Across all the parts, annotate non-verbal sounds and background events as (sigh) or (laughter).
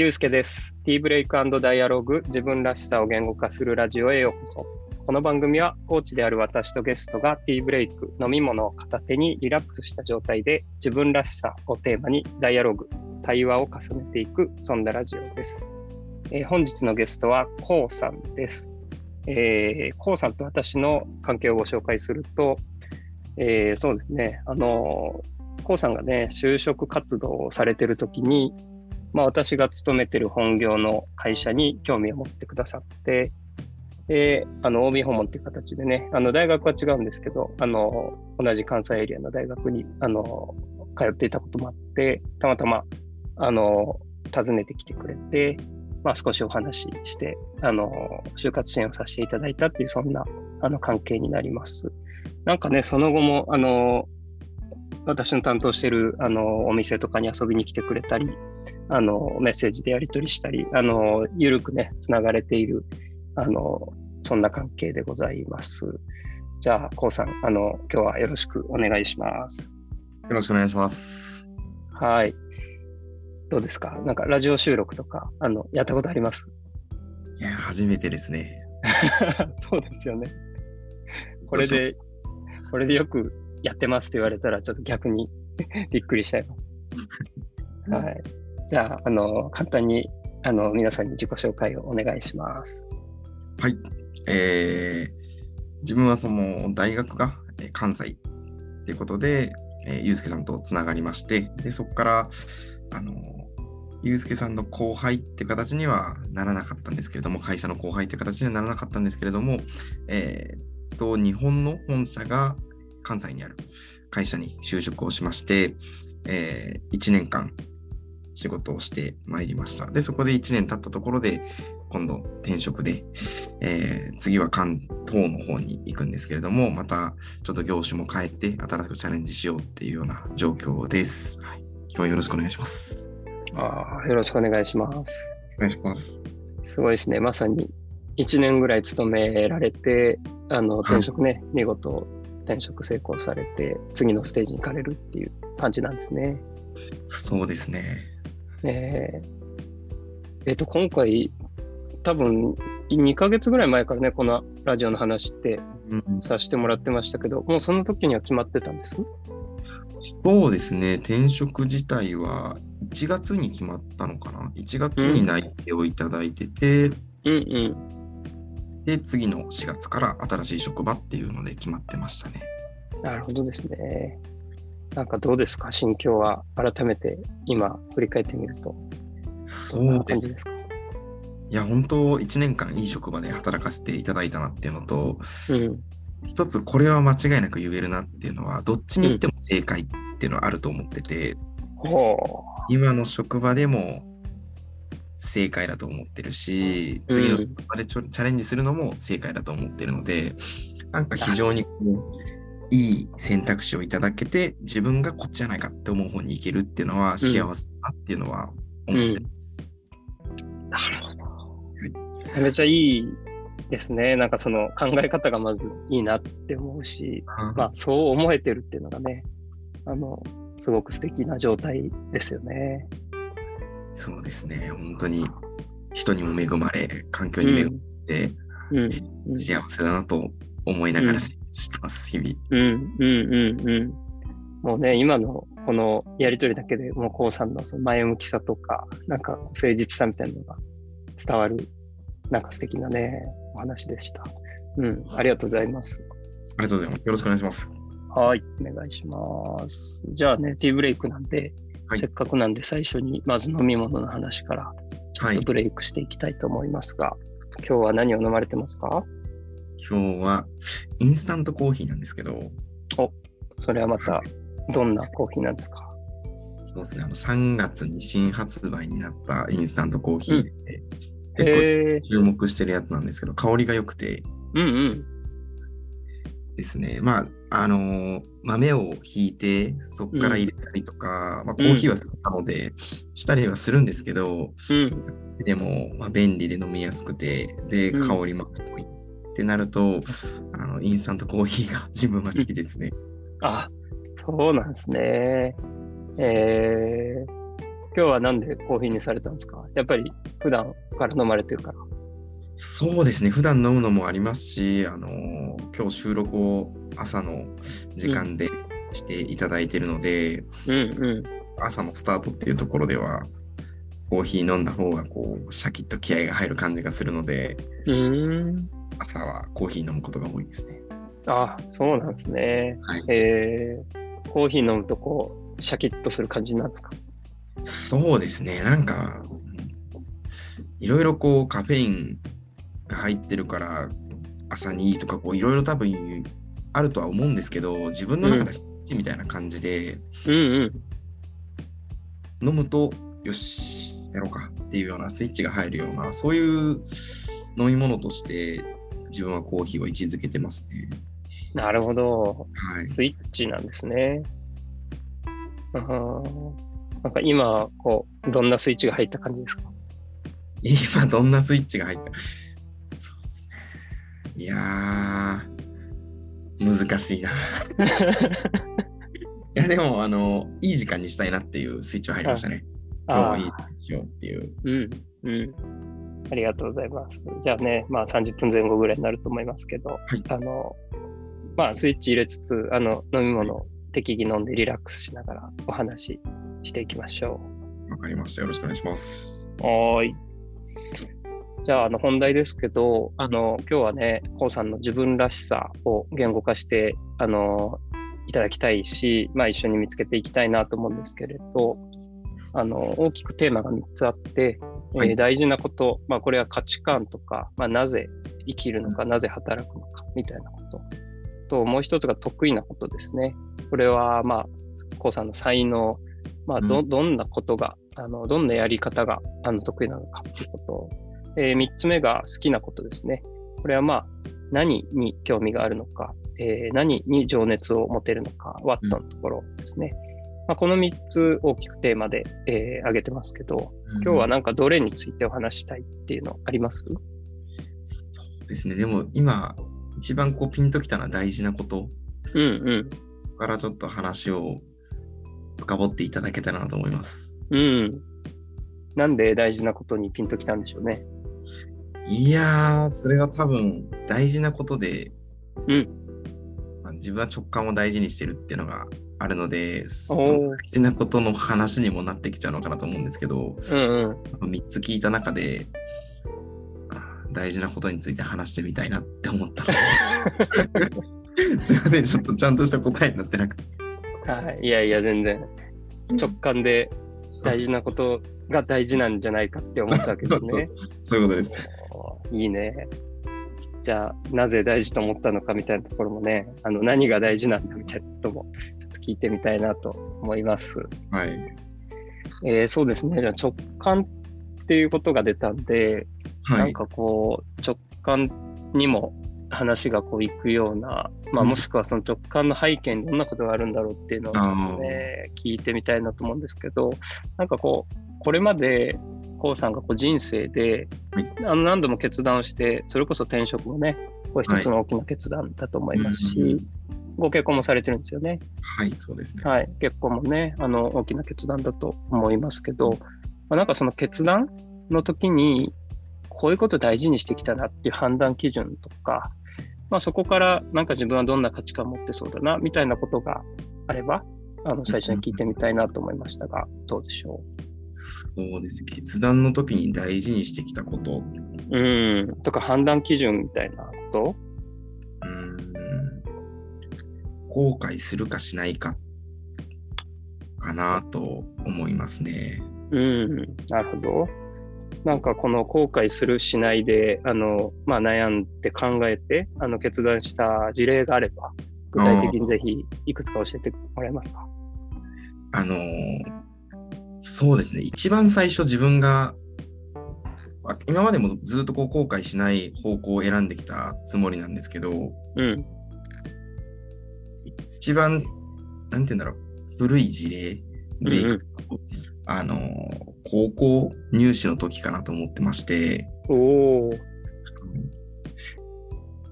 ゆうすけです。T ブレイクダイアログ自分らしさを言語化するラジオへようこそ。この番組はコーチである私とゲストが T ブレイク飲み物を片手にリラックスした状態で自分らしさをテーマにダイアログ、対話を重ねていくそんなラジオです。えー本日のゲストはこうさんです。えー、こうさんと私の関係をご紹介すると、えーそうですね、あのこうさんがね、就職活動をされてるときに、まあ、私が勤めてる本業の会社に興味を持ってくださって、で、あの、OB 訪問っていう形でね、あの、大学は違うんですけど、あの、同じ関西エリアの大学に、あの、通っていたこともあって、たまたま、あの、訪ねてきてくれて、まあ、少しお話しして、あの、就活支援をさせていただいたっていう、そんな、あの、関係になります。なんかね、その後も、あの、私の担当してる、あの、お店とかに遊びに来てくれたり、あの、メッセージでやり取りしたり、あの、ゆるくね、つながれている、あの、そんな関係でございます。じゃあ、こうさん、あの、今日はよろしくお願いします。よろしくお願いします。はい。どうですか？なんか、ラジオ収録とか、あの、やったことあります？いや、初めてですね。(laughs) そうですよね。これで、これでよくやってますって言われたら、ちょっと逆に (laughs) びっくりしちゃいます。(laughs) はい。じゃあ、あの、簡単に、あの、皆さんに自己紹介をお願いします。はい。えー自分はその大学が関西っていうことで、えー、ゆうすけさんとつながりまして、で、そこから、あの、ゆうすけさんの後輩っていう形にはならなかったんですけれども、会社の後輩っていう形にはならなかったんですけれども、えーと、日本の本社が関西にある会社に就職をしまして、え1年間仕事をしてまいりました。で、そこで1年経ったところで、今度転職で、えー次は関東の方に行くんですけれども、またちょっと業種も変えて新しくチャレンジしようっていうような状況です。はい、今日はよろしくお願いします。ああ、よろしくお願いします。お願いします。すごいですね。まさに1年ぐらい勤められて、あの、転職ね、見事転職成功されて、次のステージに行かれるっていう感じなんですね。そうですね。えーえっ、と、今回、多分2ヶ月ぐらい前からね、このラジオの話ってうん、させてもらってましたけど、もうその時には決まってたんですそうですね。転職自体は1月に決まったのかな？1月に内定をいただいてて、うんうん。で、次の4月から新しい職場っていうので決まってましたね。なるほどですね。なんかどうですか、心境は。改めて今振り返ってみると。そうですな感じ。ですか？いや、本当1年間いい職場で働かせていただいたなっていうのと、うん。一つこれは間違いなく言えるなっていうのは、どっちに行っても正解っていうのはあると思ってて、ほ今の職場でも正解だと思ってるし、次の職場でチャレンジするのも正解だと思ってるので、なんか非常にこういい選択肢をいただけて、自分がこっちじゃないかって思う方に行けるっていうのは幸せだなっていうのは思ってます。う。なるほど。めちゃめちゃいいですね。なんかその考え方がまずいいなって思うし、まあそう思えてるっていうのがね、あの、すごく素敵な状態ですよね。そうですね、本当に人にも恵まれ、環境に恵まれて、うん。うん。幸せだなと思いながら生活してます、日々。うん。うん。うん。うん。もうね、今のこのやりとりだけでもうこうさんのその前向きさとか、なんか誠実さみたいなのが伝わる、なんか素敵なね、お話でした。うん。ありがとうございます。ありがとうございます。よろしくお願いします。はい、お願いします。じゃあね、ティーブレイクなんで、はいせっかくなんで最初にまず飲み物の話からちょはいっと。ブレイクしていきたいと思いますが、今日は何を飲まれてますか？今日はインスタントコーヒーなんですけど、それはまたどんなコーヒーなんですか？そうですね、あの3月に新発売になったインスタントコーヒーで、結へえ構注目してるやつなんですけど、香りが良くて。うんうん。ですね、まあ、あのー豆をひいて、そこから入れたりとか、まあ、コーヒーは好きなので、したりはするんですけど、うん。でも、まあ、便利で飲みやすくて、で、うん。香りも良いってなると、あの、インスタントコーヒーが自分は好きですね。あ、そうなんですね。えー、今日はなんでコーヒーにされたんですか？やっぱり普段から飲まれてるから。そうですね、普段飲むのもありますし、あの今日収録を朝の時間でしていただいているので、うんうん。朝のスタートっていうところでは、コーヒー飲んだ方がこうシャキッと気合が入る感じがするので、うーん。朝はコーヒー飲むことが多いですね。あ、そうなんですね。はい、えー、コーヒー飲むとこう、シャキッとする感じなんですか？そうですね、なんか、いろいろこうカフェインが入ってるから朝にいいとかこういろいろ多分あるとは思うんですけど自分の中でスイッチみたいな感じで、うんうん。飲むとよしやろうかっていうようなスイッチが入るようなそういう飲み物として自分はコーヒーを位置づけてますね。なるほど。はい、スイッチなんですね。あーなんか今、こう、どんなスイッチが入った感じですか？今どんなスイッチが入った？そうですね。いやー難しいな。(laughs) いやでもあのいい時間にしたいなっていうスイッチは入りましたね。今日あはいい時間にしようっていう。うん、うん。ありがとうございます。じゃあね、まあ30分前後ぐらいになると思いますけど、いあの、まあスイッチ入れつつ、あの、飲み物を適宜飲んでリラックスしながらお話ししていきましょわかりました。よろしくお願いします。う。はーい。じゃあ、あの、本題ですけど、あの、今日はね、こうさんの自分らしさを言語化して、あの、いただきたいし、まあ一緒に見つけていきたいなと思うんですけれど、あの、大きくテーマが3つあって、えーはい大事なこと、まあこれは価値観とか、まあなぜ生きるのか、なぜ働くのか、みたいなこと。と、もう一つが得意なことですね。これは、まあ、こうさんの才能、まあ、ど、うんどんなことが、あの、どんなやり方が、あの、得意なのかっていうこと。えー三つ目が好きなことですね。これはまあ、何に興味があるのか、えー何に情熱を持てるのか、ワットのところですね。まあ、この3つ大きくテーマで、えー挙げてますけど、今日はなんかどれについてお話したいっていうのあります？そうですね。でも今、一番こうピンときたのは大事なことうんうん。からちょっと話を深掘っていただけたらなと思います。うん。なんで大事なことにピンときたんでしょうね？いやー、それが多分大事なことで、うん。まあ自分は直感を大事にしてるっていうのがあるので、その大事なことの話にもなってきちゃうのかなと思うんですけど、うんうん。3つ聞いた中で、あ大事なことについて話してみたいなって思ったので、すいません、ちょっとちゃんとした答えになってなくて。はい。いやいや、全然。直感で大事なことが大事なんじゃないかって思ったわけですね。(laughs) そういうことです。いいね。じゃあ、なぜ大事と思ったのかみたいなところもね、あの何が大事なんだみたいなことも聞いてみたいなと思います。はい。えーそうですね。じゃあ直感っていうことが出たんで、はい。なんかこう、直感にも話がこういくような、まあ、うんもしくはその直感の背景にどんなことがあるんだろうっていうのをね、聞いてみたいなと思うんですけど、なんかこう、これまで、こうさんがこう人生で、はいあの何度も決断をして、それこそ転職もね、こう一つの大きな決断だと思いますし、ご結婚もされてるんですよね。はい、そうですね。はい、結婚もね、あの大きな決断だと思いますけど、まあ、なんかその決断の時に、こういうこと大事にしてきたなっていう判断基準とか、まあ、そこからなんか自分はどんな価値観を持ってそうだなみたいなことがあれば、あの最初に聞いてみたいなと思いましたが、どうでしょそうですね。決断の時に大事にしてきたこと。う。うん、とか判断基準みたいなこと？後悔するかしないかかなと思いますね。うん、なるほど。なんかこの後悔するしないで、あの、まあ、悩んで考えて、あの、決断した事例があれば、具体的にぜひいくつか教えてもらえますか？あのーそうですね。一番最初自分が、あ今までもずっとこう後悔しない方向を選んできたつもりなんですけど、うん、一番、なんて言うんだろう、古い事例でいくと、あのー高校入試の時かなと思ってまして、おお、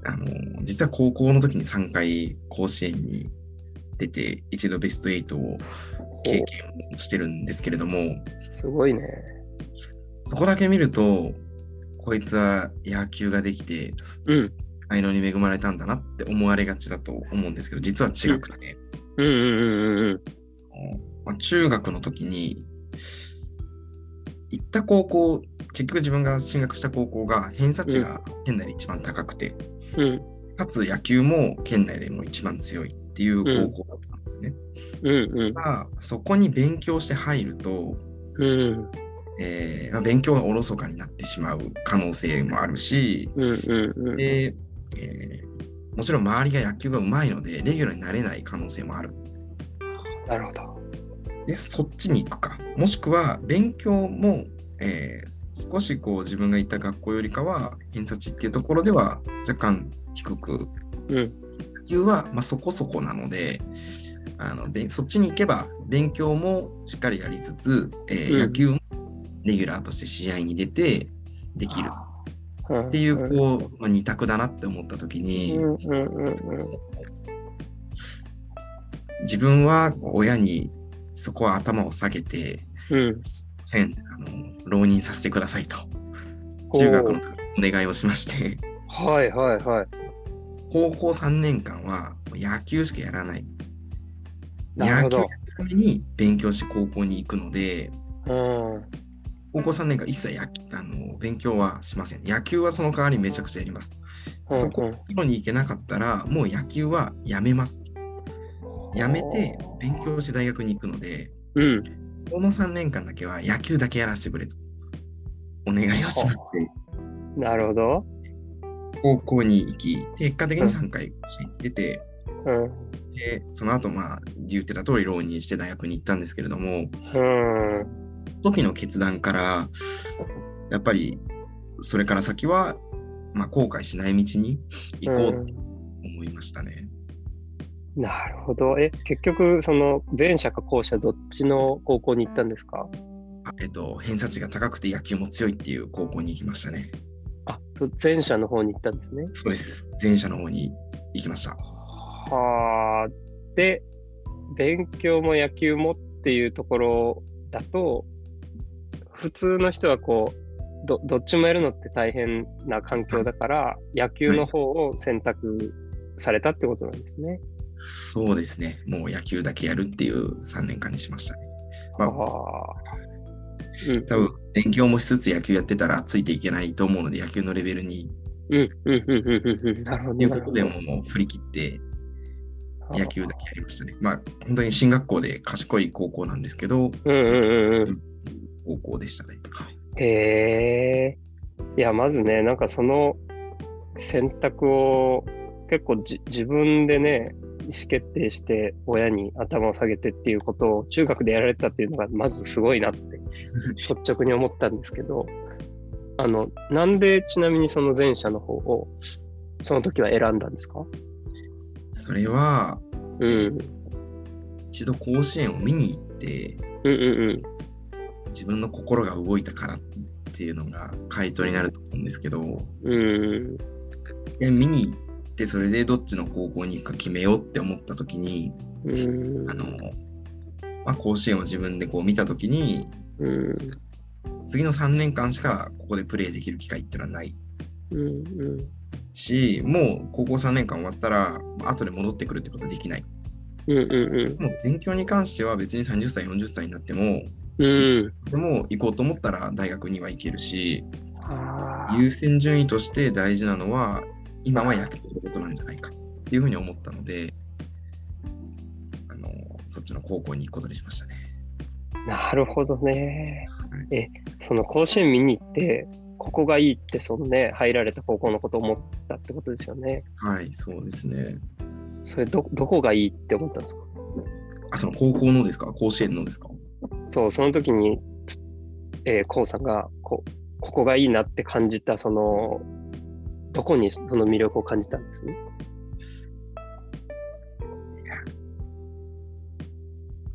あのー実は高校の時に3回甲子園に出て、一度ベスト8を経験をしてるんですけれども、すごいね。そこだけ見ると、こいつは野球ができて、うん。才能に恵まれたんだなって思われがちだと思うんですけど、実は違くて、うんうんうんうんうん。まあ、中学の時に、行った高校、結局自分が進学した高校が偏差値が県内で一番高くて、うん。かつ野球も県内でも一番強いっていう高校だったんですよね。うんうん。ただ、そこに勉強して入ると、うん。えーまあ、勉強がおろそかになってしまう可能性もあるし、うんうんうん。で、えーもちろん周りが野球が上手いので、レギュラーになれない可能性もある。なるほど。で、そっちに行くか。もしくは、勉強も、えー少しこう自分が行った学校よりかは、偏差値っていうところでは若干低く、うん野球はまあそこそこなので、あのそっちに行けば勉強もしっかりやりつつ、えーうん野球もレギュラーとして試合に出てできるっっていうこう、まあ、二択だなって思った時に、自分は親にそこは頭を下げて、うん。せんあの浪人させてくださいと中学の時お願いをしましてはいはいはい。高校3年間は野球しかやらない野球ために勉強して高校に行くのでうん。高校3年間一切やあの勉強はしません。野球はその代わりめちゃくちゃやります、そこに行けなかったらもう野球はやめます。やめて勉強して大学に行くのでうん。この3年間だけは野球だけやらせてくれと。お願いをしましてなるほど。高校に行き、結果的に3回甲子園に出て、うん。で、その後、まあ、言ってた通り浪人して大学に行ったんですけれども、うん。時の決断から、やっぱり、それから先は、まあ、後悔しない道に行こうと思いましたね。なるほど。え、結局、その前者か後者、どっちの高校に行ったんですか？あえっと、偏差値が高くて野球も強いっていう高校に行きましたね。あ、そう前者の方に行ったんですね。そうです。前者の方に行きました。はあ。で、勉強も野球もっていうところだと、普通の人はこう、どどっちもやるのって大変な環境だから、野球の方を選択されたってことなんですね。そうですね。もう野球だけやるっていう3年間にしましたね。まあはあ。うん、多分勉強もしつつ野球やってたらついていけないと思うので野球のレベルにうん、うん、うん、うん、うんうん。なるほど。ということでももう振り切って野球だけやりましたね。まあ本当に進学校で賢い高校なんですけど、うんうんうんうん。高校でしたね。はい、へえ。いや、まずね、なんかその選択を結構じ自分でね、意思決定して親に頭を下げてっていうことを中学でやられたっていうのがまずすごいなって (laughs) 率直に思ったんですけど、あの、なんでちなみにその前者の方をその時は選んだんですか？それはうん。一度甲子園を見に行ってうんうん自分の心が動いたからっていうのが回答になると思うんですけど、うん。見に行ってそれでどっちの高校に行くか決めようって思った時に、うん。あの、まあ、甲子園を自分でこう見た時にうん。次の3年間しかここでプレーできる機会っていうのはないうん。うん。し、もう高校3年間終わったら、後で戻ってくるってことはできない。うん。うん。もう勉強に関しては別に30歳、40歳になっても、うん。でも行こうと思ったら大学には行けるし。優先順位として大事なのは、今は野球のことなんじゃないかっていうふうに思ったので、あの、そっちの高校に行くことにしましたね。なるほどね。はいえ、その甲子園見に行って、ここがいいって、そのね、入られた高校のことを思ったってことですよね。はい、そうですね。それど、どこがいいって思ったんですか？あ、その高校のですか？甲子園のですか？そう、その時に、つえー、こうさんがこ、ここがいいなって感じた、その、どこにその魅力を感じたんです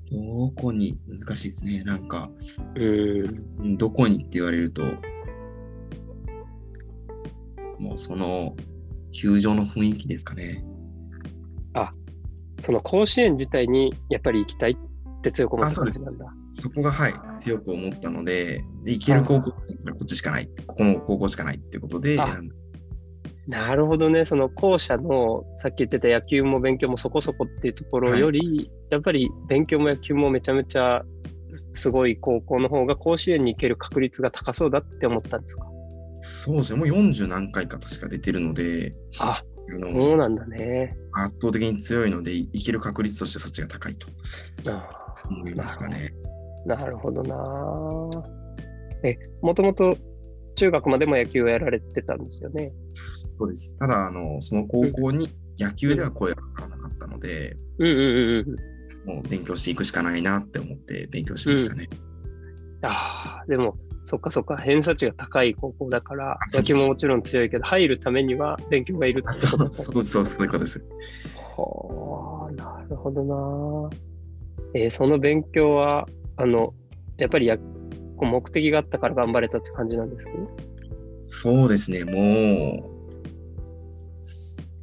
どこに？難しいですね。なんか、うん。うんどこにって言われると、もうその球場の雰囲気ですかね。その甲子園自体にやっぱり行きたいっって強く思った感じなんだ。そこが、はい、強く思ったので、で行ける高校だったらこっちしかない、ここの高校しかないってことで選んだ。なるほどね、その校舎のさっき言ってた野球も勉強もそこそこっていうところより、やっぱり勉強も野球もめちゃめちゃすごい高校の方が甲子園に行ける確率が高そうだって思ったんですか？そうですね、もう40何回か確か出てるので、あ、あのそうなんだね。圧倒的に強いので、いける確率としてそっちが高いとあ思いますかね。なるほどな。え、もともと中学までも野球をやられてたんですよね？そうです。ただ、あのその高校に野球では声がかからなかったので、うんうんうんうん。もう勉強していくしかないなって思って勉強しましたね。ああ、でも、そっかそっか、偏差値が高い高校だから、野球ももちろん強いけど、入るためには勉強がいるあってことそうそうそう、そういうことです。はあ、なるほどな。えーその勉強は、あの、やっぱりや目的があったから頑張れたって感じなんですか？そうですね、もう、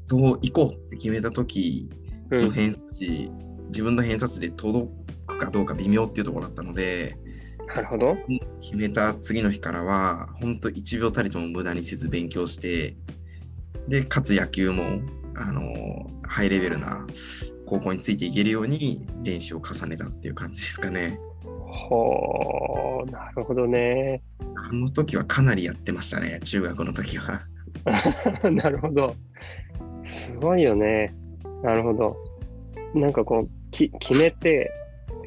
そう行こうって決めた時うん。の偏差値、自分の偏差値で届くかどうか微妙っていうところだったので、なるほど。決めた次の日からは、本当1秒たりとも無駄にせず勉強して、で、かつ野球も、あの、ハイレベルな高校についていけるように練習を重ねたっていう感じですかね。ほう、なるほどね。あの時はかなりやってましたね、中学の時は。(laughs) なるほど。すごいよね。なるほど。なんかこう、き決めて、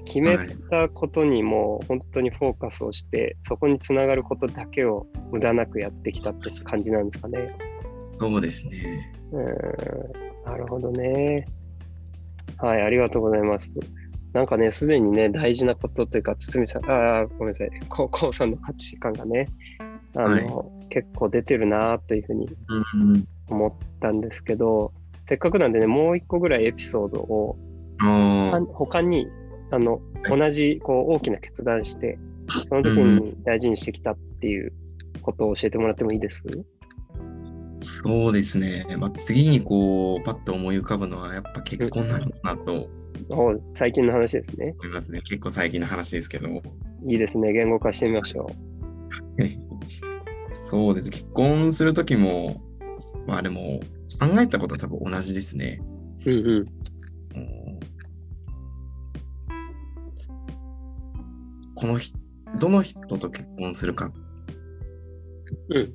決めたことにもう本当にフォーカスをして、そこにつながることだけを無駄なくやってきたって感じなんですかね。そうですね。うーん、なるほどね。はい、ありがとうございます。なんかね、すでにね、大事なことというか、堤さん、あーごめんなさい、こうこうさんの価値観がね、あの、結構出てるなというふうにうん。思ったんですけど、せっかくなんでね、もう一個ぐらいエピソードを、あ他他に、あの、はい。同じ、こう、大きな決断して、その時に大事にしてきたっていうことを教えてもらってもいいです？そうですね。まあ、次にこう、パッと思い浮かぶのは、やっぱ結婚なのかなとお最近の話ですね。思いますね。結構最近の話ですけど。いいですね。言語化してみましょそうです。結婚するときも、まあでも、考えたことは多分同じですね。う。うんうん。うんこの人、どの人と結婚するか、うん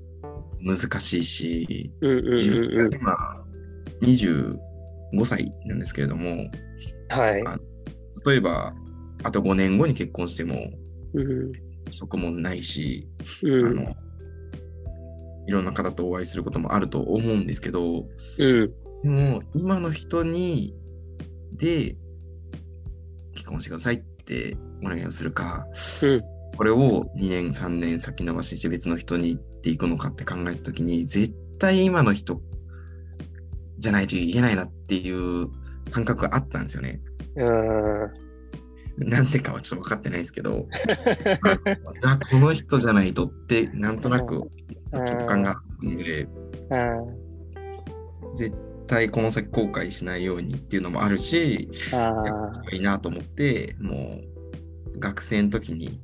難しいし、自分うんが今25歳なんですけれども、うん。はい。あ例えば、あと5年後に結婚しても、うん。そこもないし、うん。あの、いろんな方とお会いすることもあると思うんですけど、うん。でも、今の人に、で、結婚してくださいってお願いをするか、うん。これを2年、3年先延ばしにして別の人に行っていくのかって考えたときに、絶対今の人じゃないといけないなっていう感覚があったんですよね。うん。なんでかはちょっと分かってないですけど、(laughs) あこの人じゃないとって、なんとなく直感があるので、絶対この先後悔しないようにっていうのもあるし、あいいなと思って、もう学生の時に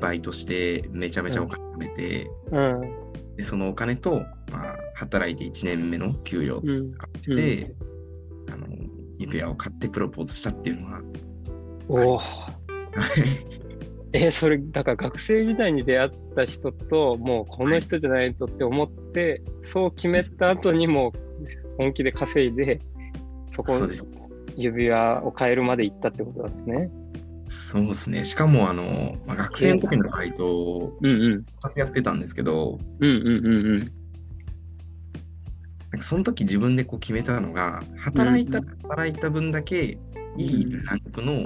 バイトしてめちゃめちゃお金貯めて、あ。うん。でそのお金と、まあ、働いて1年目の給料合わうん。せて、あの指輪を買ってプロポーズしたっていうのは、おお。(laughs) え、それ、だから学生時代に出会った人と、もうこの人じゃないとって思って、そう決めた後にもう本気で稼いで、そこそうです指輪を変えるまで行ったってことなんですね。そうですね。しかも、あの、まあ、学生の時のバイトをうんうん。2つやってたんですけど、うんうんうんうん。なんかその時自分でこう決めたのが、働いた、うん働いた分だけいいランクの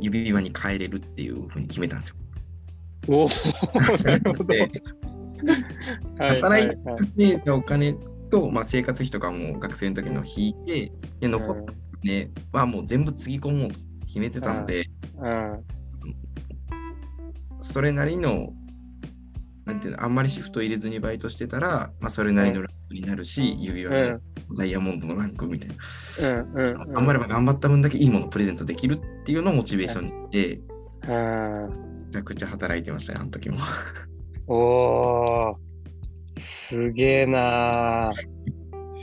指輪に変えれるっていうふうに決めたんですよ。おお、なるほど。ではい働いだお金と、まあ、生活費とかも学生の時の引いて、で残ったお金はもう全部つぎ込もうと決めてたので、うん。それなりの、なんていうの、あんまりシフト入れずにバイトしてたら、まあ、それなりのランクになるし、指輪にダイヤモンドのランクみたいな。うんうんうん。頑張れば頑張った分だけいいものをプレゼントできるっていうのをモチベーションにして、あめちゃくちゃ働いてましたね、あの時も。ーおー、すげえな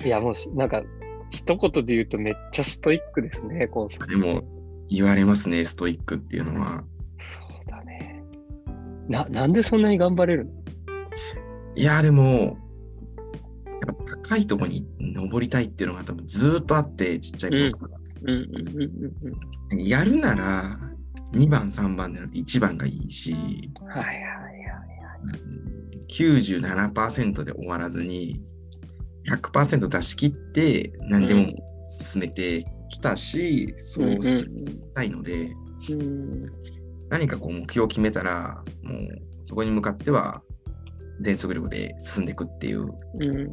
ー。いや、もうし、なんか、一言で言うとめっちゃストイックですね、こう。でも、言われますね、ストイックっていうのは。な、なんでそんなに頑張れるの？いや、でも、やっぱ高いところに登りたいっていうのが多分ずーっとあって、ちっちゃい頃から。うんうんうんうんやるなら、2番、3番じゃなくて1番がいいし、うん。はいはいはい97%で終わらずに、100%出し切って何でも進めてきたし、そうしたいので、うんうん。何かこう目標を決めたら、もうそこに向かっては全速力で進んでいくっていううん。うん。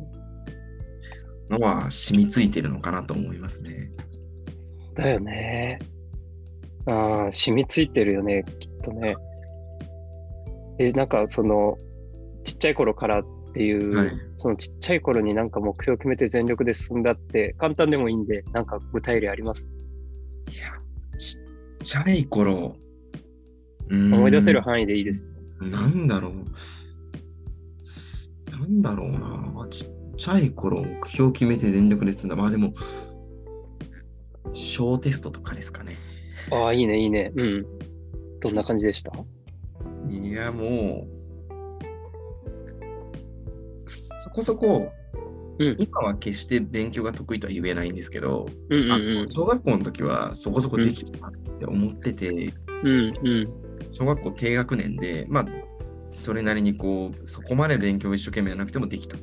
のは染みついてるのかなと思いますね。だよね。ああ、染みついてるよね、きっとね。え、なんかその、ちっちゃい頃からっていう、はいそのちっちゃい頃になんか目標を決めて全力で進んだって、簡単でもいいんで、なんか具体例あります？ちっちゃい頃、思い出せる範囲でいいです。なんだろう。なんだろうな。ちっちゃい頃、目標決めて全力で進んだ。まあでも、小テストとかですかね。ああ、いいね、いいね。うん。どんな感じでした？いや、もう、そこそこ、うん今は決して勉強が得意とは言えないんですけど、うんうんあうん。小学校の時はそこそこできたなって思ってて、うんうん。小学校低学年で、まあ、それなりにこう、そこまで勉強を一生懸命やらなくてもできた。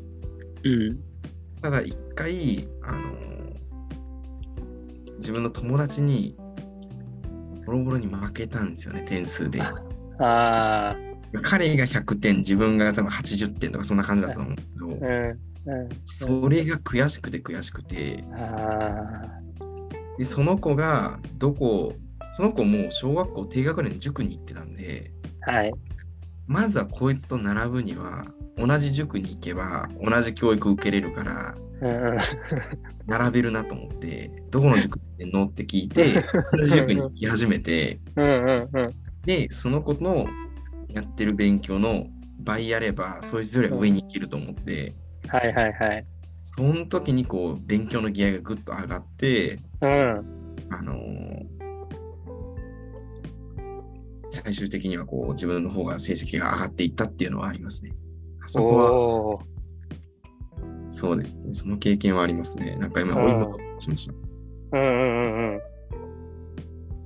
うん。ただ一回、あの自分の友達にボロボロに負けたんですよね、点数で。ああ、彼が100点、自分が多分80点とかそんな感じだったと思うけど、うん。うん。それが悔しくて悔しくて、あでその子がどこ、その子もう小学校低学年の塾に行ってたんで、あ、はい。まずはこいつと並ぶには、同じ塾に行けば同じ教育を受けれるから、うんうん。並べるなと思って、どこの塾行ってんのって聞いて、同じ塾に行き始めて、うんうんうん。で、その子のやってる勉強の倍やれば、そいつよりは上に行けると思って、はいはいはい。その時にこう、勉強のギアがぐっと上がって、うん。あのー最終的にはこう、自分の方が成績が上がっていったっていうのはありますね。あそこは、そうですね。その経験はありますね。なんか今、うん追い戻しました。うんうんうんうん。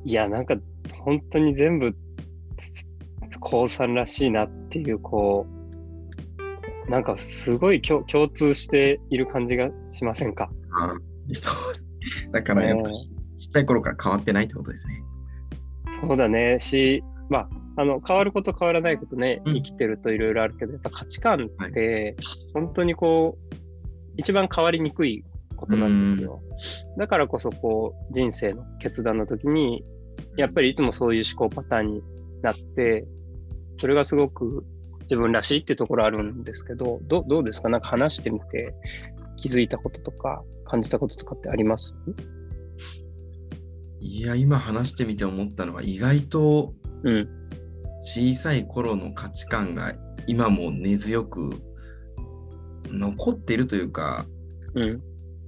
いや、なんか、本当に全部、高さんらしいなっていう、こう、なんかすごい共共通している感じがしませんか？あそうです。だからやっぱり、ちっちゃい頃から変わってないってことですね。そうだね。し、まあ、あの、変わること変わらないことね、うん。生きてるといろいろあるけど、やっぱ価値観って、本当にこう、一番変わりにくいことなんですよ。だからこそ、こう、人生の決断の時に、やっぱりいつもそういう思考パターンになって、それがすごく自分らしいっていうところあるんですけど、どどうですか？なんか話してみて気づいたこととか感じたこととかってあります？いや、今話してみて思ったのは、意外とうん。小さい頃の価値観が今も根強く残っているというか、うん。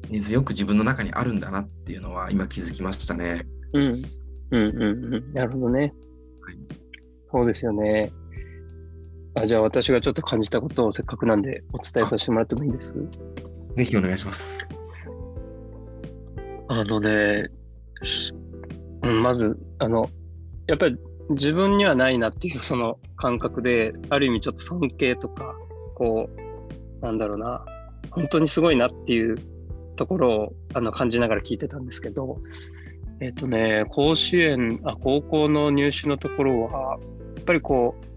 根強く自分の中にあるんだなっていうのは今気づきましたね。うん。うんうんうん。なるほどね。はいそうですよね。あじゃあ私がちょっと感じたことをせっかくなんでお伝えさせてもらってもいいです？ぜひお願いします。あのね、まず、あの、やっぱり自分にはないなっていうその感覚で、ある意味ちょっと尊敬とか、こう、なんだろうな、本当にすごいなっていうところをあの感じながら聞いてたんですけど、えっ、とね、甲子園あ、高校の入試のところは、やっぱりこう、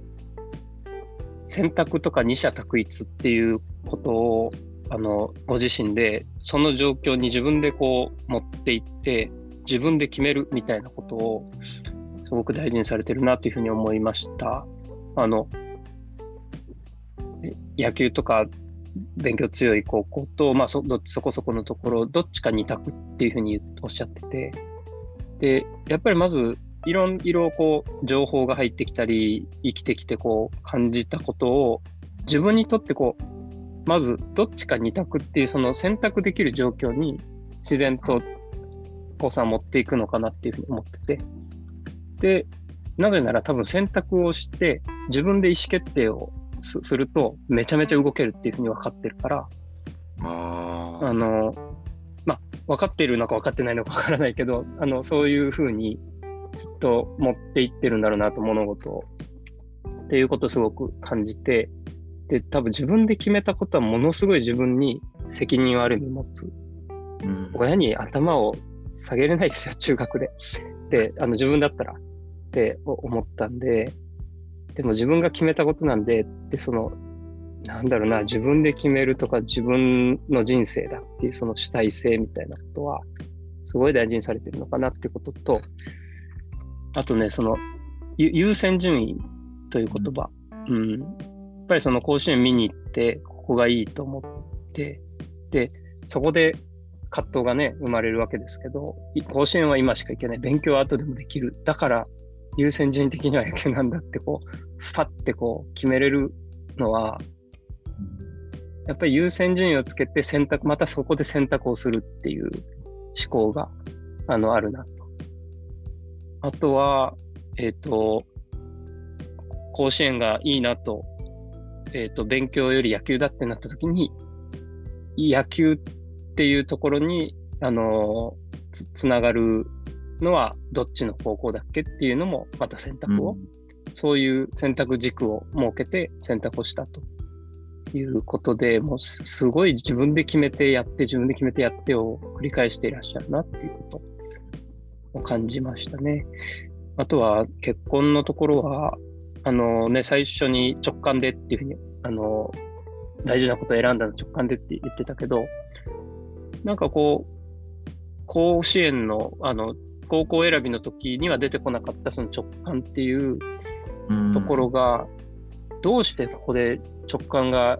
選択とか二者択一っていうことをあのご自身でその状況に自分でこう持っていって自分で決めるみたいなことをすごく大事にされてるなというふうに思いました。あの野球とか勉強強い高校と、まあそどそこそこのところ、どっちか二択っていうふうにおっしゃってて、で、やっぱりまず、いろいろこう情報が入ってきたり、生きてきてこう感じたことを自分にとってこう、まずどっちか二択っていうその選択できる状況に自然とこうさん持っていくのかなっていうふうに思ってて。で、なぜなら多分選択をして自分で意思決定をするとめちゃめちゃ動けるっていうふうに分かってるから、ああの、まあ、分かっているのか分かってないのか分からないけど、あの、そういうふうにきっと持っていってるんだろうなと物事を。っていうことをすごく感じて、で、多分自分で決めたことはものすごい自分に責任をある意味持つ。うん、親に頭を下げれないですよ、中学で。で、あの自分だったらって思ったんで、でも自分が決めたことなんで、で、その、なんだろうな、自分で決めるとか自分の人生だっていうその主体性みたいなことは、すごい大事にされてるのかなってことと、あとね、その、優先順位という言葉。うん。やっぱりその甲子園見に行って、ここがいいと思って、で、そこで葛藤がね、生まれるわけですけど、甲子園は今しか行けない。勉強は後でもできる。だから、優先順位的には野球なんだって、こう、スパッてこう、決めれるのは、やっぱり優先順位をつけて選択、またそこで選択をするっていう思考が、あの、あるなと。あとは、えっ、ー、と、甲子園がいいなと、えっ、ー、と、勉強より野球だってなった時に、野球っていうところに、あのつ、つながるのはどっちの方向だっけっていうのもまた選択を、うん、そういう選択軸を設けて選択をしたということで、もうすごい自分で決めてやって、自分で決めてやってを繰り返していらっしゃるなっていうことを感じましたね。あとは結婚のところは、あのね、最初に直感でっていうふうに、あの、大事なことを選んだの直感でって言ってたけど、なんかこう、甲子園の、あの、高校選びの時には出てこなかったその直感っていうところが、どうしてそこで直感が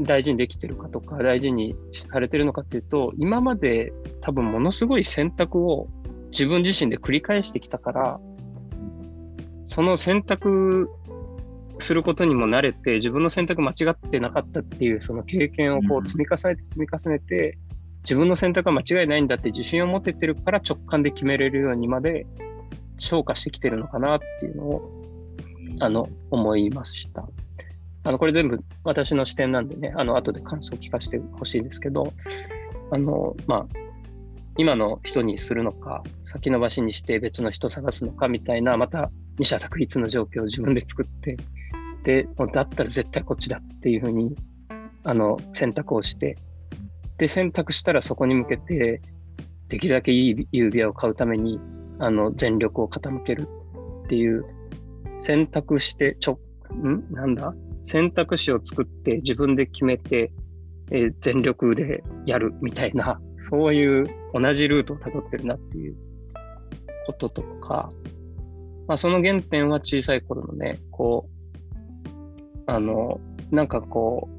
大事にできてるかとか、大事にされてるのかっていうと、今まで多分ものすごい選択を自分自身で繰り返してきたから、その選択することにも慣れて、自分の選択間違ってなかったっていうその経験をこう積み重ねて積み重ねて、自分の選択は間違いないんだって自信を持ててるから直感で決めれるようにまで消化してきてるのかなっていうのを、あの、思いました。あの、これ全部私の視点なんでね、あの、後で感想を聞かせてほしいんですけど、あの、まあ、今の人にするのか、先延ばしにして別の人を探すのかみたいな、また二者択一の状況を自分で作って、で、もうだったら絶対こっちだっていうふうに、あの、選択をして、で、選択したらそこに向けて、できるだけいい指輪を買うために、あの、全力を傾けるっていう、選択して、ちょ、ん？なんだ？選択肢を作って自分で決めて、えー、全力でやるみたいな、そういう同じルートをたどってるなっていうこととか、まあ、その原点は小さい頃のね、こう、あの、なんかこう、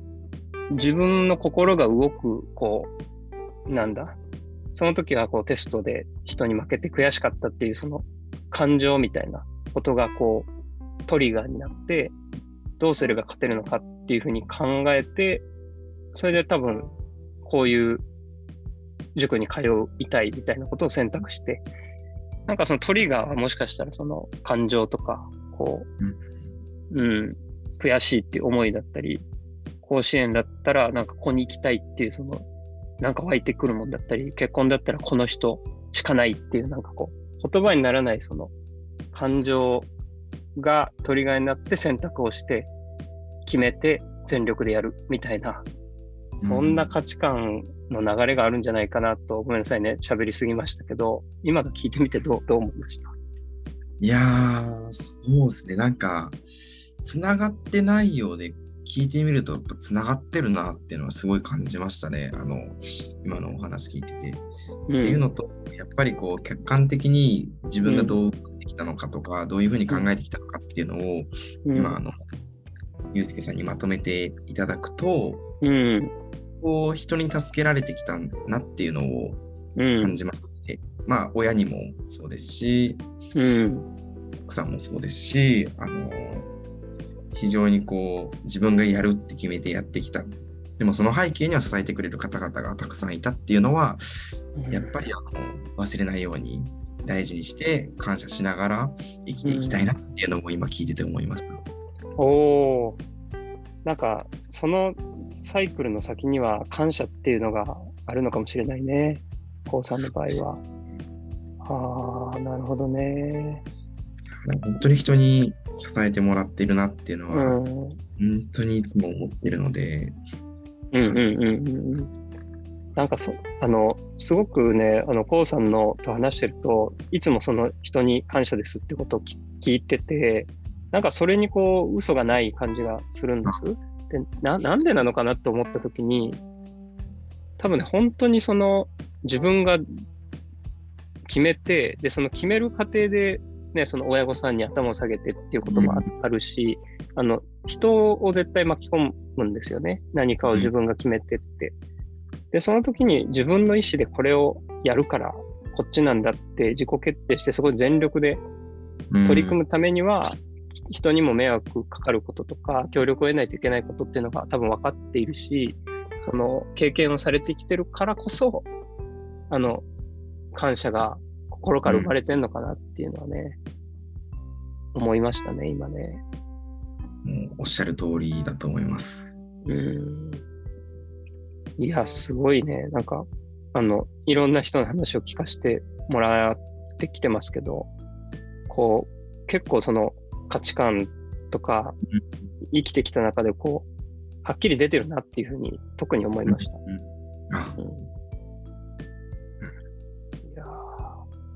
自分の心が動く、こう、なんだ、その時はこうテストで人に負けて悔しかったっていうその感情みたいなことがこうトリガーになってどうすれば勝てるのかっていうふうに考えてそれで多分こういう塾に通いたいみたいなことを選択して、なんかそのトリガーはもしかしたらその感情とか、こう、うん、うん、悔しいっていう思いだったり、甲子園だったらなんかここに行きたいっていうその、なんか湧いてくるもんだったり、結婚だったらこの人しかないっていうなんかこう、言葉にならないその感情がトリガーになって選択をして決めて全力でやるみたいな、そんな価値観の流れがあるんじゃないかなと、ごめんなさいね、喋りすぎましたけど、今の聞いてみてどうどう思いました？いやー、そうですね、なんか、つながってないようで聞いてみると、やっぱつながってるなっていうのはすごい感じましたね、あの、今のお話聞いてて。うん、っていうのと、やっぱりこう、客観的に自分がどうできたのかとか、うん、どういうふうに考えてきたのかっていうのを、うん、今、あの、ゆうすけさんにまとめていただくと、うん。こう人に助けられてきたんだなっていうのをうん。感じまして、まあ親にもそうですし、うん。奥さんもそうですし、あの非常にこう自分がやるって決めてやってきた。でもその背景には支えてくれる方々がたくさんいたっていうのは、やっぱりあの忘れないように大事にして感謝しながら生きていきたいなっていうのも今聞いてて思いました。おお。なんか、そのサイクルの先には感謝っていうのがあるのかもしれないね。こうさんの場合は。ああ、なるほどね。本当に人に支えてもらってるなっていうのうは、ん。本当にいつも思ってるので、うんうんうんうんうん。なんかそ、あの、すごくね、あの、こうさんのと話してると、いつもその人に感謝ですってことをき聞いてて、なんかそれにこう、嘘がない感じがするんです。で、な、なんでなのかなって思ったときに、多分ね、本当にその、自分が決めて、で、その決める過程で、ね、その親御さんに頭を下げてっていうこともああるし、あの、人を絶対巻き込むんですよね。何かを自分が決めてって。で、その時に自分の意思でこれをやるから、こっちなんだって自己決定して、そこで全力で取り組むためには、人にも迷惑かかることとか、協力を得ないといけないことっていうのが多分分かっているし、その経験をされてきてるからこそ、あの、感謝が心から生まれてんのかなっていうのはね、思いましたね、今ね。もうおっしゃる通りだと思います。うん。いや、すごいね。なんか、あの、いろんな人の話を聞かせてもらってきてますけど、こう、結構その価値観とか、生きてきた中でこう、はっきり出てるなっていうふうに特に思いました。あうん、いや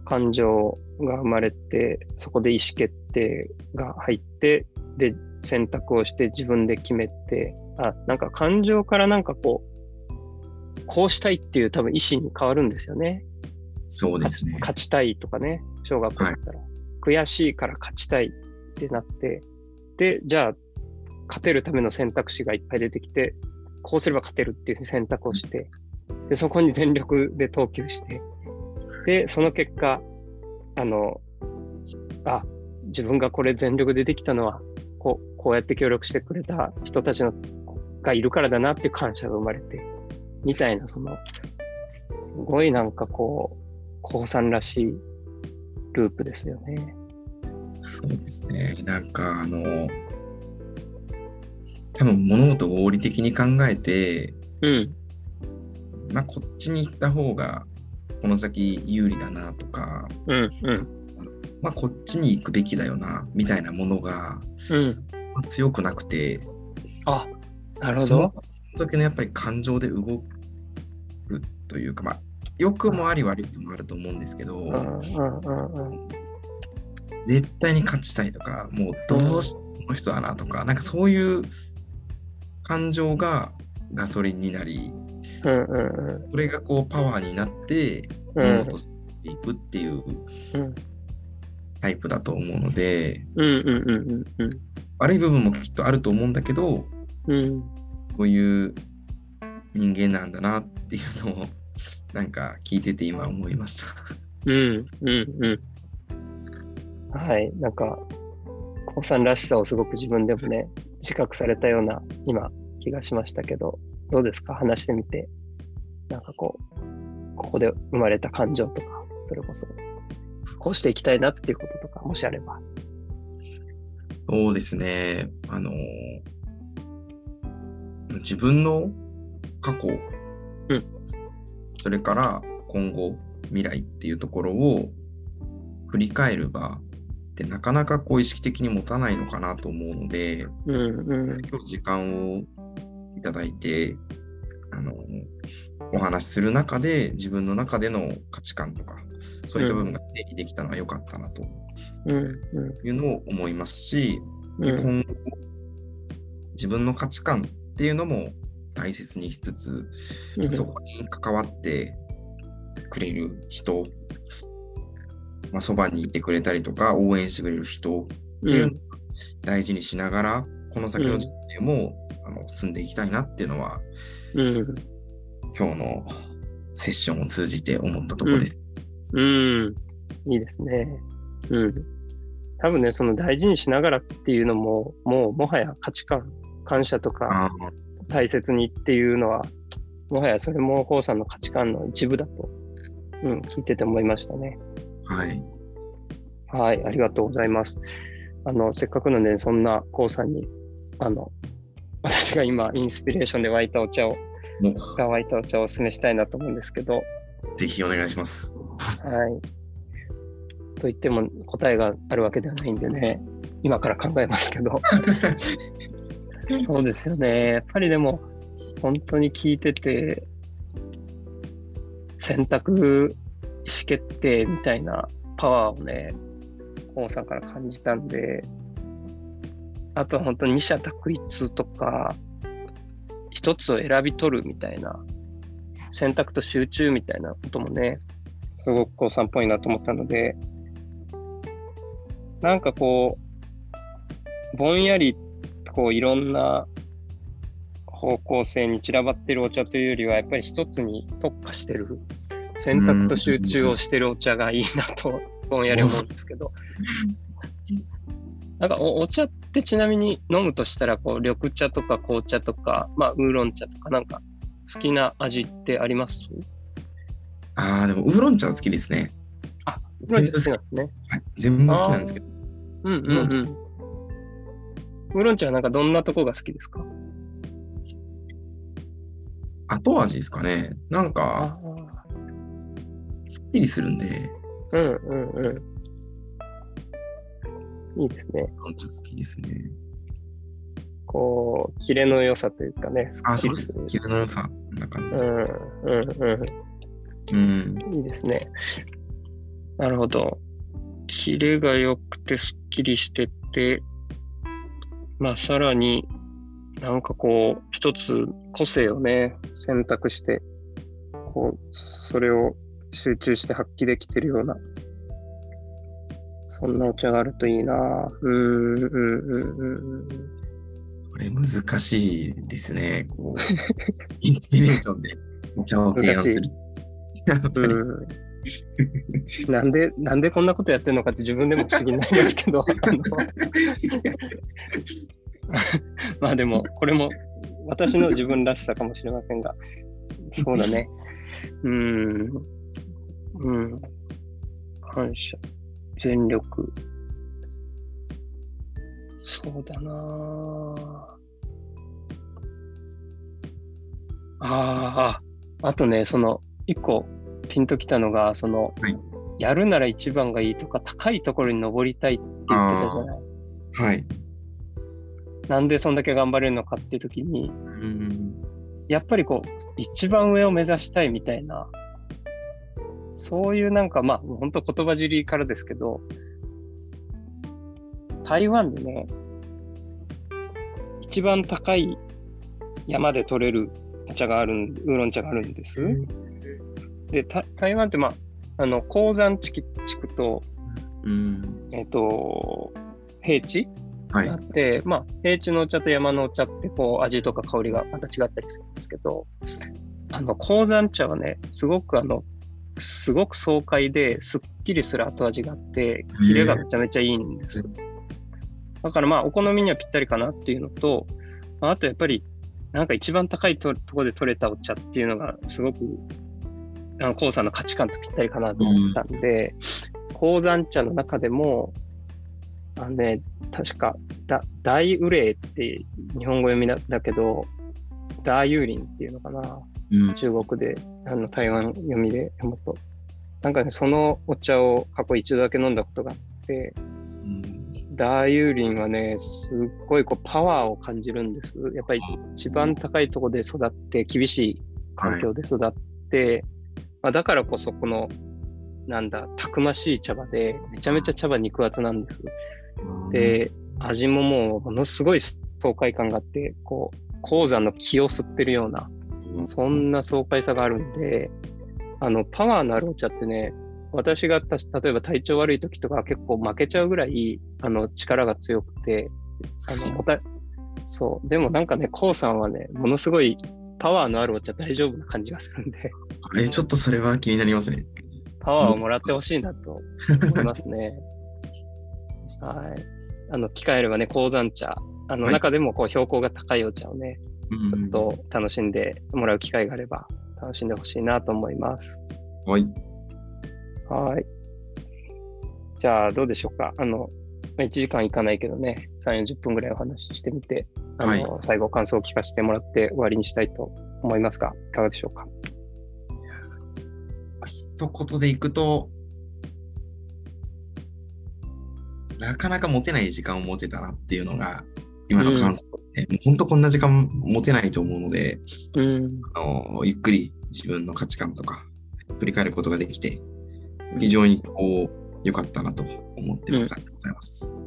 感情が生まれて、そこで意思決定が入って、で、選択をして自分で決めて、あ、なんか感情からなんかこう、こうしたいっていう多分意思に変わるんですよね。そうですね。勝ちたいとかね、小学校だったら。悔しいから勝ちたいってなって、で、じゃあ、勝てるための選択肢がいっぱい出てきて、こうすれば勝てるっていう選択をして、で、そこに全力で投球して、で、その結果、あの、あ、自分がこれ全力でできたのは、こう、こうやって協力してくれた人たちのがいるからだなっていう感謝が生まれて、みたいな、その、すごいなんかこう、高さんらしいループですよね。そうですね。なんかあの、多分物事を合理的に考えて、うん。まあこっちに行った方がこの先有利だなとか、うん。うん。まあこっちに行くべきだよなみたいなものが、うん。まあ強くなくて、あ、なるほど。その時のやっぱり感情で動くというか、まあ良くもあり悪くもあると思うんですけど、うん。うん。うん。うん。絶対に勝ちたいとか、もうどうしてもこの人だなとか、なんかそういう感情がガソリンになり、うん。うん。それがこうパワーになって、うん。物事を進めていくっていううん。タイプだと思うので、うん。うん。うん。うん。悪い部分もきっとあると思うんだけど、うん。こういう人間なんだなっていうのを、(laughs) なんか聞いてて今思いました。うん。うん。うん。はい。なんか、高さんらしさをすごく自分でもね、自覚されたような今、気がしましたけど、どうですか？話してみて。なんかこう、ここで生まれた感情とか、それこそ、こうしていきたいなっていうこととか、もしあれば。そうですね。あの自分の過去、うんそれから今後、未来っていうところを振り返る場ってなかなかこう意識的に持たないのかなと思うので、うんうん。今日時間をいただいて、あの、お話しする中で自分の中での価値観とか、そういった部分が整理できたのは良かったなというのを思いますし、ん。でうん。今後自分の価値観っていうのも大切にしつつ、うん。そこに関わってくれる人、まあ、そばにいてくれたりとか応援してくれる人っていうのを大事にしながらこの先の人生も、あの進んでいきたいなっていうのは、うん。今日のセッションを通じて思ったところです。うん。いいですね。うん。多分ね、その大事にしながらっていうのも、もうもはや価値観、感謝とかあ大切にっていうのは、もはやそれもコウさんの価値観の一部だと、うん、聞いてて思いましたね。ーはい。はい、ありがとうございます。あの、せっかくなんで、そんなコウさんに、あの、私が今、インスピレーションで沸いたお茶を、もが沸いたお茶をお勧めしたいなと思うんですけど、うぜひお願いします。はい。と言っても答えがあるわけではないんでね、今から考えますけど、(laughs) そうですよね。やっぱりでも、本当に聞いてて、選択、意思決定みたいなパワーをね、コウさんから感じたんで、あとは本当に二者択一とか、一つを選び取るみたいな、選択と集中みたいなこともね、すごくコウさんっぽいなと思ったので、なんかこう、ぼんやりこういろんな方向性に散らばってるお茶というよりは、やっぱり一つに特化してる、選択と集中をしてるお茶がいいなと、ぼんやり思うんですけど。なんかおお茶ってちなみに飲むとしたら、こう緑茶とか紅茶とか、まあウーロン茶とかなんか好きな味ってあります？ああ、でもウーロン茶は好きですね。あ、ウーロン茶好きなんですね。はい、全部好きなんですけど。うんうんうん。ウーロン茶はなんかどんなとこが好きですか？後味ですかね。なんあか、すっきりするんで、うんうんうん。いいですね。ウーロン茶好きですね。こう、キレの良さというかね、すあ、そうです。キルの良さ、そんな感じです。うんうんううん。ん。いいですね。なるほど。キレが良くてすっきりしてて、まあさらになんかこう、一つ個性をね、選択して、こう、それを集中して発揮できてるような、そんなお茶があるといいなうーん、うん、うん、うんうん。これ難しいですね。こう、インスピレーションでお茶を提案する。うんなんで、なんでこんなことやってるのかって自分でも不思議になりますけど、(laughs) まあでも、これも私の自分らしさかもしれませんが、そうだね。うん。うん。感謝。全力。そうだなあああ、あとね、その、一個ピンときたのが、その、はいやるなら一番がいいとか、高いところに登りたいって言ってたじゃない？はい。なんでそんだけ頑張れるのかっていう時に、うん。やっぱりこう、一番上を目指したいみたいな、そういうなんか、まあ、本当言葉尻からですけど、台湾でね、一番高い山で取れるお茶があるん、ウーロン茶があるんです。で、た台湾って、まあ、あの、鉱山地区地区と、うん。えっ、と、平地はいがあ。って、まあ、平地のお茶と山のお茶って、こう、味とか香りがまた違ったりするんですけど、あの、鉱山茶はね、すごくあの、すごく爽快ですっきりする後味があって、キレがめちゃめちゃいいんです。だからまあ、お好みにはぴったりかなっていうのと、まああとやっぱり、なんか一番高いとところで取れたお茶っていうのが、すごく、あの、鉱山の価値観とぴったりかなと思ったんで、鉱山茶の中でも、あのね、確か、だ大憂霊って日本語読みだだけど、大幽林っていうのかな。うん。中国で、あの台湾読みで読むと。なんかね、そのお茶を過去一度だけ飲んだことがあって、大幽林はね、すっごいこうパワーを感じるんです。やっぱり一番高いところで育って、厳しい環境で育って、まあ、だからこそこの、なんだ、たくましい茶葉で、めちゃめちゃ茶葉肉厚なんです。で、味ももうものすごい爽快感があって、こう、鉱山の気を吸ってるような、うん、そんな爽快さがあるんで、あの、パワーのあるお茶ってね、私がた例えば体調悪い時とか結構負けちゃうぐらい、あの、力が強くて、あのそう。でもなんかね、こうさんはね、ものすごいパワーのあるお茶大丈夫な感じがするんで、えちょっとそれは気になりますね。パワーをもらってほしいなと思いますね。(laughs) はい。あの、機会あればね、鉱山茶、あの、はい中でもこう標高が高いお茶をね、ちょうんっと楽しんでもらう機会があれば、楽しんでほしいなと思います。はい。はい。じゃあ、どうでしょうか？あの、まあ1時間いかないけどね、3、40分ぐらいお話ししてみて、あの、はい最後感想を聞かせてもらって終わりにしたいと思いますが、いかがでしょうか？一言でいくと、なかなか持てない時間を持てたなっていうのが、今の感想ですね。本当こんな時間持てないと思うので、うん。あのゆっくり自分の価値観とか振り返ることができて、非常にこう良かったなと思ってます。ありがとうございます。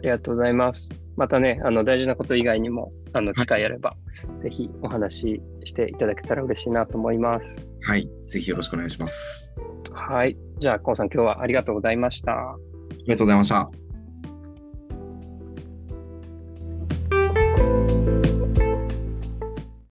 ありがとうございます。またね、あの大事なこと以外にも、あの機会あれば、ぜひお話ししていただけたら嬉しいなと思います。はい。ぜひよろしくお願いします。はい。じゃあ、こうさん、今日はありがとうございました。ありがとうございました。